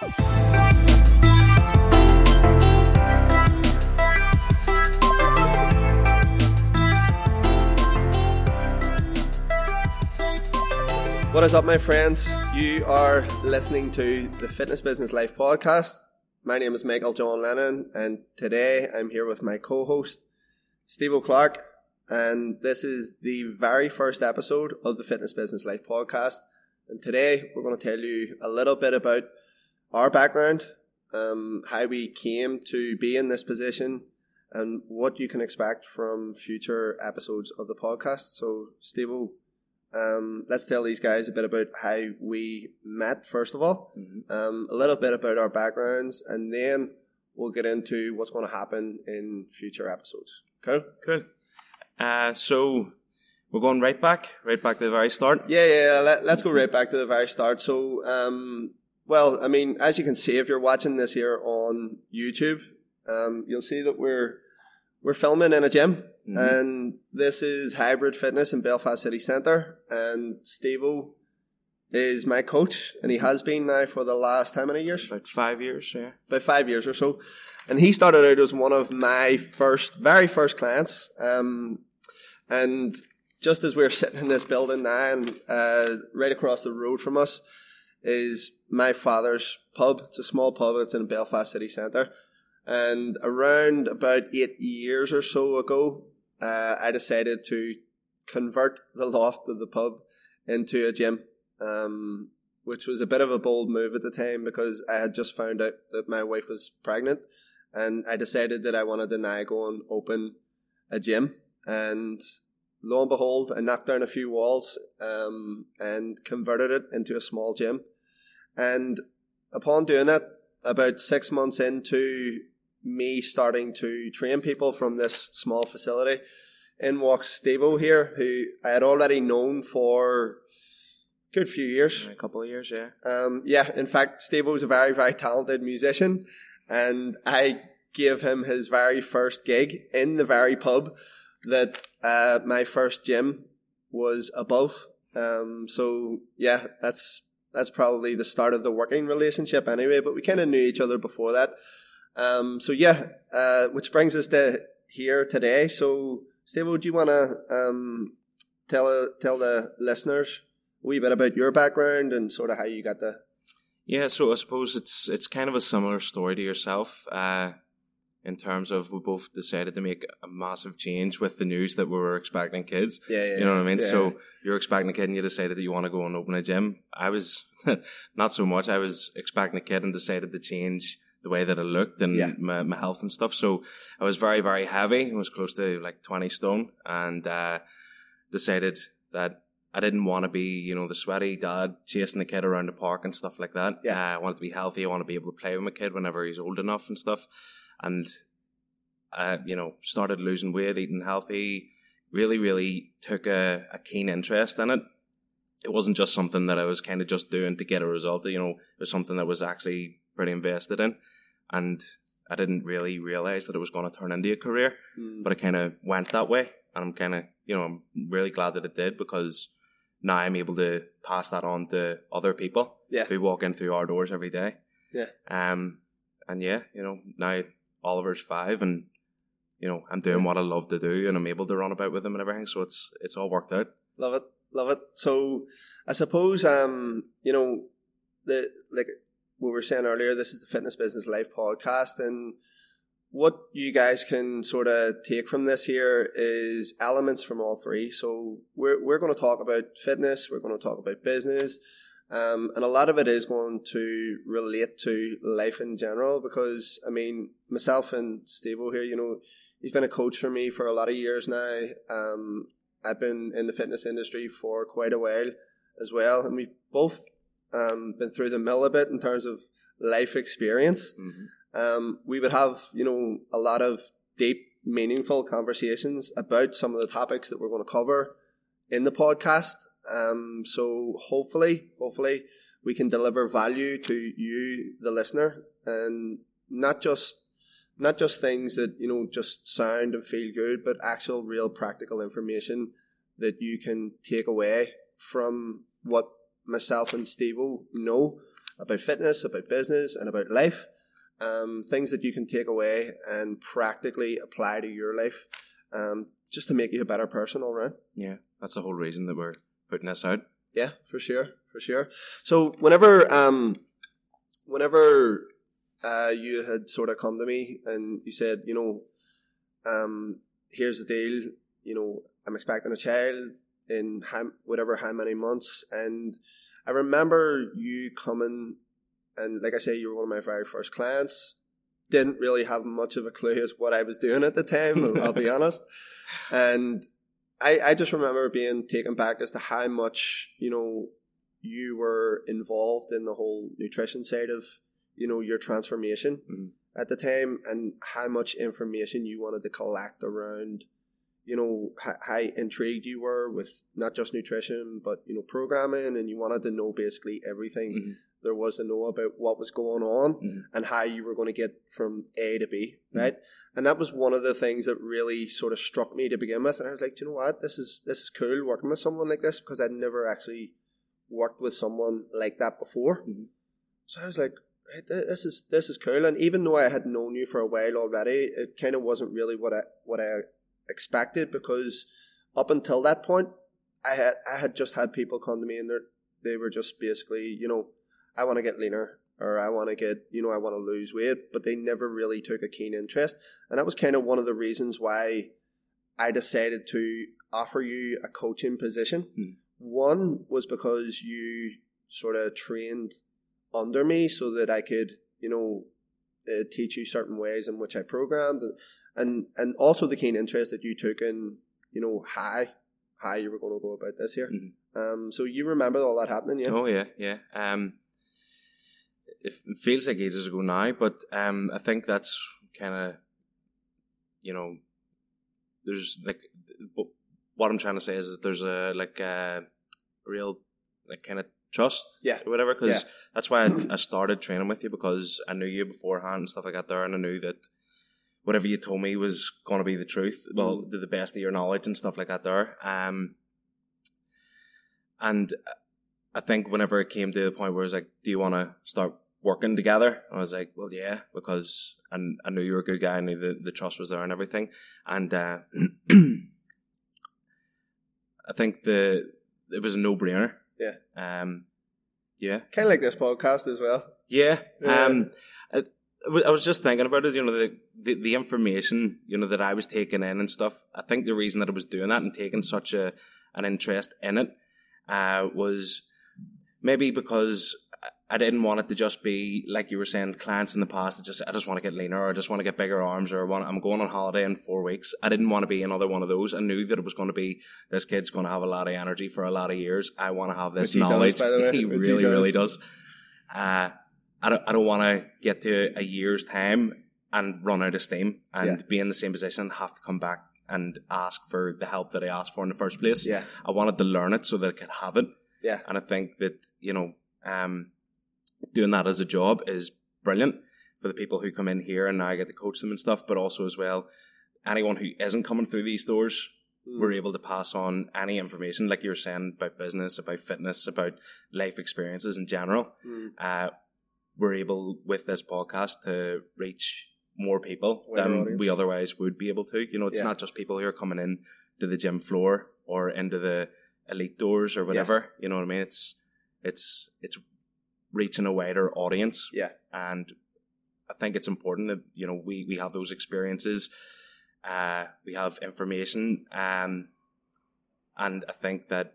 What is up, my friends? You are listening to the Fitness Business Life podcast. My name is Michael John Lennon, and today I'm here with my co host, Stevo Clarke. And this is the very first episode of the Fitness Business Life podcast. And today we're going to tell you a little bit about our background, um, how we came to be in this position, and what you can expect from future episodes of the podcast. So, Steve, um, let's tell these guys a bit about how we met, first of all, Mm-hmm. um, a little bit about our backgrounds, and then we'll get into what's going to happen in future episodes. Cool? Cool. Uh, so we're going right back, right back to the very start. Yeah, yeah, yeah. Let, let's go right back to the very start. So, um, well, I mean, as you can see, if you're watching this here on YouTube, um, you'll see that we're we're filming in a gym, Mhm. and this is Hybrid Fitness in Belfast City Centre, and Stevo is my coach, and he has been now for the last how many years? About five years, yeah. about five years or so. And he started out as one of my first, very first clients. Um, and just as we we're sitting in this building now, and uh, right across the road from us is my father's pub. It's a small pub. It's in Belfast city centre. And around about eight years or so ago, uh, I decided to convert the loft of the pub into a gym. Um, which was a bit of a bold move at the time because I had just found out that my wife was pregnant, and I decided that I wanted to now go and open a gym. And lo and behold, I knocked down a few walls um, and converted it into a small gym. And upon doing that, about six months into me starting to train people from this small facility, in walks Stevo here, who I had already known for a good few years. A couple of years, yeah. Um, yeah, in fact, Steve was a very, very talented musician, and I gave him his very first gig in the very pub that uh, my first gym was above. Um, so yeah, that's that's probably the start of the working relationship anyway. But we kind of knew each other before that. Um, so yeah, uh, which brings us to here today. So Steve, do you want to um, tell tell the listeners a wee bit about your background and sort of how you got the Yeah, so I suppose it's it's kind of a similar story to yourself. Uh, in terms of we both decided to make a massive change with the news that we were expecting kids. yeah, yeah You know what I mean? yeah. So you're expecting a kid and you decided that you want to go and open a gym. I was not so much. I was expecting a kid and decided to change the way that I looked and Yeah. my, my health and stuff. So I was very, very heavy. I was close to like 20 stone and uh, decided that I didn't want to be, you know, the sweaty dad chasing the kid around the park and stuff like that. Yeah. Uh, I wanted to be healthy. I want to be able to play with my kid whenever he's old enough and stuff. And I, you know, started losing weight, eating healthy, really, really took a, a keen interest in it. It wasn't just something that I was kind of just doing to get a result. You know, it was something that was actually pretty invested in. And I didn't really realize that it was going to turn into a career, Mm. but it kind of went that way. And I'm kind of, you know, I'm really glad that it did because now I'm able to pass that on to other people Yeah. who walk in through our doors every day. Yeah. Um, and yeah, you know, now Oliver's five and, you know, I'm doing what I love to do and I'm able to run about with him and everything. So it's, it's all worked out. Love it, love it. So, I suppose, um, you know, the like we were saying earlier, this is the Fitness Business Life podcast, and what you guys can sort of take from this here is elements from all three. So, we're we're going to talk about fitness, we're going to talk about business, um, and a lot of it is going to relate to life in general. Because I mean, myself and Steve here, you know, he's been a coach for me for a lot of years now. Um, I've been in the fitness industry for quite a while as well, and we've both um, been through the mill a bit in terms of life experience. Mm-hmm. Um, we would have, you know, a lot of deep, meaningful conversations about some of the topics that we're going to cover in the podcast. Um, so hopefully, hopefully, we can deliver value to you, the listener, and not just not just things that you know just sound and feel good, but actual, real, practical information that you can take away from what myself and Steve know about fitness, about business, and about life. Um, things that you can take away and practically apply to your life, um, just to make you a better person all. Yeah, that's the whole reason that we're putting this out. Yeah, for sure, for sure. So whenever, um, whenever uh, you had sort of come to me and you said, you know, um, here's the deal, you know, I'm expecting a child in how, whatever how many months, and I remember you coming, and like I say, you were one of my very first clients. Didn't really have much of a clue as what I was doing at the time. I'll be honest, and I, I just remember being taken back as to how much you know you were involved in the whole nutrition side of you know your transformation Mhm. at the time and how much information you wanted to collect around you know how, how intrigued you were with not just nutrition but you know programming and you wanted to know basically everything Mhm. there was to know about what was going on Mhm. and how you were going to get from A to B, Mhm. right? And that was one of the things that really sort of struck me to begin with. And I was like, "Do you know what? This is this is cool working with someone like this because I'd never actually worked with someone like that before. Mhm. So I was like, this is this is cool. And even though I had known you for a while already, it kind of wasn't really what I what I expected because up until that point, I had I had just had people come to me and they they were just basically, you know, I want to get leaner or I want to get, you know, I want to lose weight, but they never really took a keen interest. And that was kind of one of the reasons why I decided to offer you a coaching position. Mm. One was because you sort of trained under me so that I could, you know, uh, teach you certain ways in which I programmed and and also the keen interest that you took in, you know, how how you were going to go about this here. Mhm. Um, so you remember all that happening, yeah? Oh yeah, yeah. Um, it feels like ages ago now, but um, I think that's kind of, you know, there's like, what I'm trying to say is that there's a like a real like kind of trust, Yeah. or whatever. Because Yeah. that's why I, I started training with you because I knew you beforehand and stuff like that there, and I knew that whatever you told me was going to be the truth. Well, Mm. to the best of your knowledge and stuff like that there. Um, and I think whenever it came to the point where it was like, do you want to start working together? I was like, well, yeah, because I, I knew you were a good guy. I knew the, the trust was there and everything. And uh, I think the it was a no brainer. Yeah. Um, yeah. Kind of like this podcast as well. Yeah. Yeah. Um, I, I I was just thinking about it. You know, the, the the information you know that I was taking in and stuff. I think the reason that I was doing that and taking such a an interest in it uh, was maybe because I- didn't want it to just be like you were saying, clients in the past. that Just I just want to get leaner, or I just want to get bigger arms, or want, I'm going on holiday in four weeks. I didn't want to be another one of those. I knew that it was going to be this kid's going to have a lot of energy for a lot of years. I want to have this Which he does, knowledge. by the way. he Which he really, does. really does. Uh, I don't, I don't want to get to a year's time and run out of steam and Yeah. be in the same position and have to come back and ask for the help that I asked for in the first place. Yeah. I wanted to learn it so that I could have it. Yeah. And I think that, you know, um, doing that as a job is brilliant for the people who come in here and now I get to coach them and stuff, but also as well, anyone who isn't coming through these doors, Mm. we're able to pass on any information, like you were saying, about business, about fitness, about life experiences in general. Mm. Uh, we're able, with this podcast, to reach more people Wider than audience. we otherwise would be able to. You know, it's Yeah. not just people who are coming in to the gym floor or into the elite doors or whatever. You know what I mean? It's it's it's reaching a wider audience. Yeah. And I think it's important that, you know, we, we have those experiences. Uh, we have information. Um, and I think that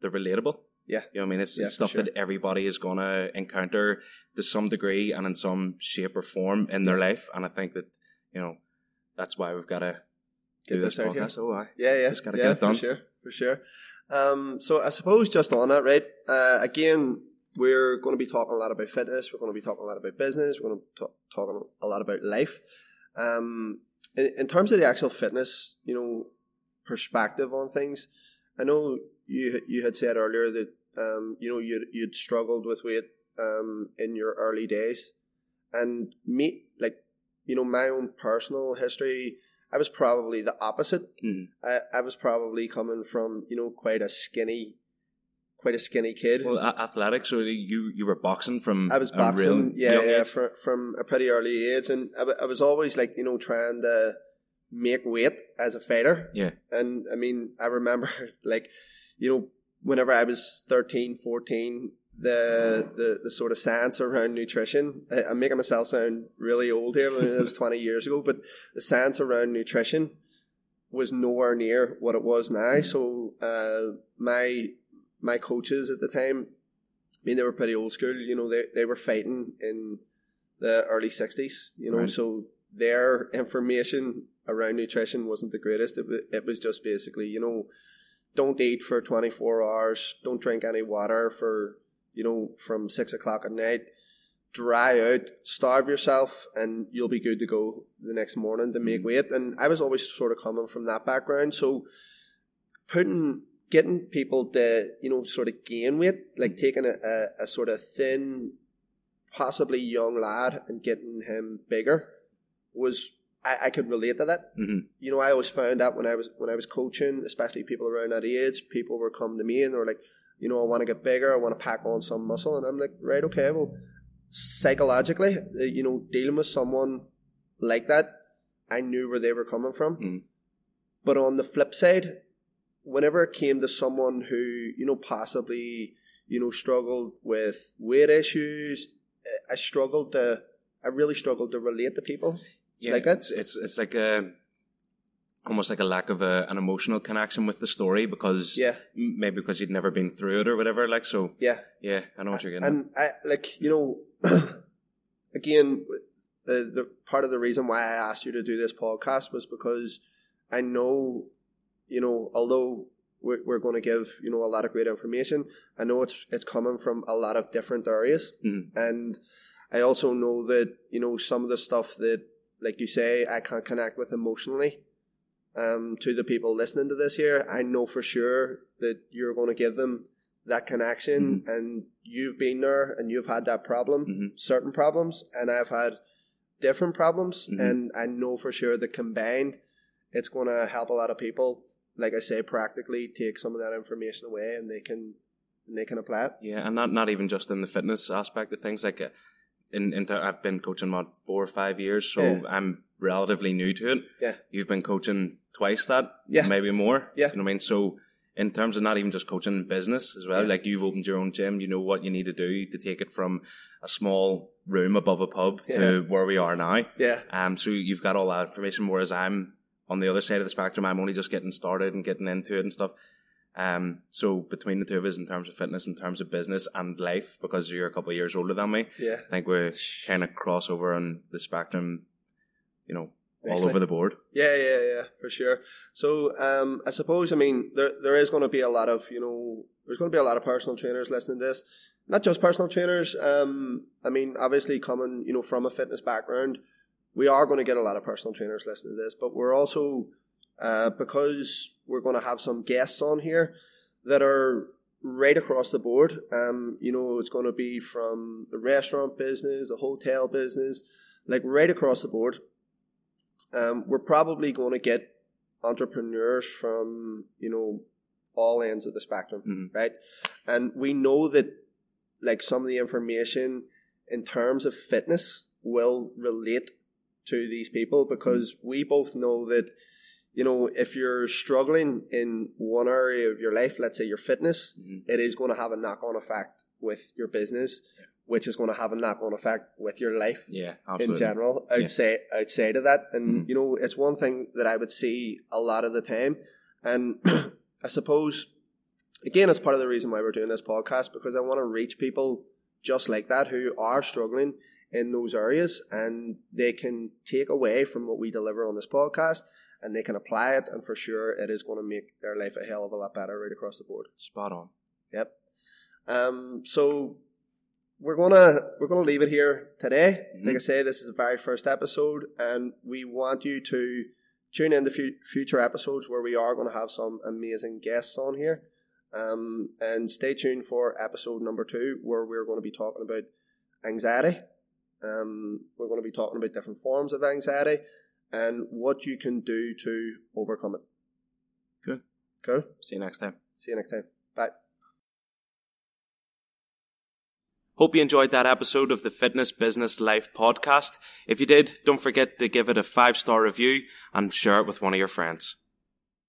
they're relatable. Yeah. You know what I mean? It's, Yeah, it's stuff that everybody is going to encounter to some degree and in some shape or form in their life. And I think that, you know, that's why we've got to Get do this this out here. podcast. Oh, aye. Yeah, yeah, Just gotta yeah, get it done. for sure, for sure. Um, so I suppose just on that, right? Uh, again, we're going to be talking a lot about fitness. We're going to be talking a lot about business. We're going to talk talking a lot about life. Um, in, in terms of the actual fitness, you know, perspective on things, I know you you had said earlier that um, you know you'd you'd struggled with weight um, in your early days, and me like you know my own personal history. I was probably the opposite. Mhm. I, I was probably coming from you know quite a skinny, quite a skinny kid. Well, a- athletics. So you you were boxing from I was a boxing, yeah, yeah, from, from a pretty early age, and I, I was always like, you know, trying to make weight as a fighter. Yeah. And I mean, I remember like, you know, whenever I was 13, 14, the the, the sort of science around nutrition, I, I'm making myself sound really old here, when it was 20 years ago, but the science around nutrition was nowhere near what it was now. So uh, my my coaches at the time, I mean, they were pretty old school. You know, they they were fighting in the early '60s. You know, Right. so their information around nutrition wasn't the greatest. It, wa- it was just basically, you know, don't eat for 24 hours, don't drink any water for, you know, from six o'clock at night. Dry out, starve yourself, and you'll be good to go the next morning to make mm. weight. And I was always sort of coming from that background, so putting getting people to you know sort of gain weight, like taking a, a, a sort of thin, possibly young lad and getting him bigger, was I, I could relate to that. Mhm. You know, I always found that when I was when I was coaching, especially people around that age, people were coming to me and they were like, you know, I want to get bigger, I want to pack on some muscle, and I'm like, right, okay, well, psychologically, uh, you know, dealing with someone like that, I knew where they were coming from. Mhm. But on the flip side, whenever it came to someone who, you know, possibly, you know, struggled with weight issues, I- I struggled to, I really struggled to relate to people. Yeah, Like that? it's it's it's like a almost like a lack of a, an emotional connection with the story because Yeah, maybe because you'd never been through it or whatever. Like so, yeah. yeah, I know what you're getting. at. And I like you know, again, the the part of the reason why I asked you to do this podcast was because I know, you know, although we're, we're going to give you know a lot of great information, I know it's it's coming from a lot of different areas, Mhm. and I also know that you know some of the stuff that, like you say, I can't connect with emotionally. Um, to the people listening to this here, I know for sure that you're going to give them that connection, and you've been there and you've had that problem, Mhm. certain problems, and I've had different problems, Mhm. and I know for sure that combined, it's going to help a lot of people. Like I say, practically take some of that information away, and they can and they can apply it. Yeah, and not not even just in the fitness aspect of things. Like, uh, in, in I've been coaching what four or five years, so Yeah. I'm relatively new to it. Yeah. you've been coaching twice that, Yeah. maybe more. Yeah. you know what I mean. So, in terms of not even just coaching business as well, Yeah. like you've opened your own gym, you know what you need to do to take it from a small room above a pub Yeah. to where we are now. Yeah, Um, so you've got all that information, whereas I'm on the other side of the spectrum. I'm only just getting started and getting into it and stuff. Um, so between the two of us, in terms of fitness, in terms of business and life, because you're a couple of years older than me, yeah. I think we kind of cross over on the spectrum, you know, all over the board. Yeah, yeah, yeah, for sure. So, um, I suppose, I mean, there there is going to be a lot of, you know, there's going to be a lot of personal trainers listening to this. Not just personal trainers. Um, I mean, obviously, coming, you know, from a fitness background, we are going to get a lot of personal trainers listening to this. But we're also, uh, because we're going to have some guests on here that are right across the board. Um, you know, it's going to be from the restaurant business, the hotel business, like right across the board um, we're probably going to get entrepreneurs from you know all ends of the spectrum, Mhm. right? And we know that like some of the information in terms of fitness will relate to these people because we both know that you know if you're struggling in one area of your life, let's say your fitness, Mhm. it is going to have a knock on effect with your business, which is going to have a knock on effect with your life Yeah, absolutely. in general Yeah. outside outside of that and Mhm. you know it's one thing that i would see a lot of the time and i suppose again it's part of the reason why we're doing this podcast because i want to reach people just like that who are struggling in those areas and they can take away from what we deliver on this podcast and they can apply it and for sure it is going to make their life a hell of a lot better right across the board Spot on. Yep. Um, so we're gonna we're gonna leave it here today. Mhm. Like I say, this is the very first episode, and we want you to tune in to fu- future episodes where we are going to have some amazing guests on here. Um, and stay tuned for episode number two, where we're going to be talking about anxiety. Um, we're going to be talking about different forms of anxiety and what you can do to overcome it. Good. Cool. See you next time. See you next time. Bye. Hope you enjoyed that episode of the Fitness Business Life podcast. If you did, don't forget to give it a five star review and share it with one of your friends.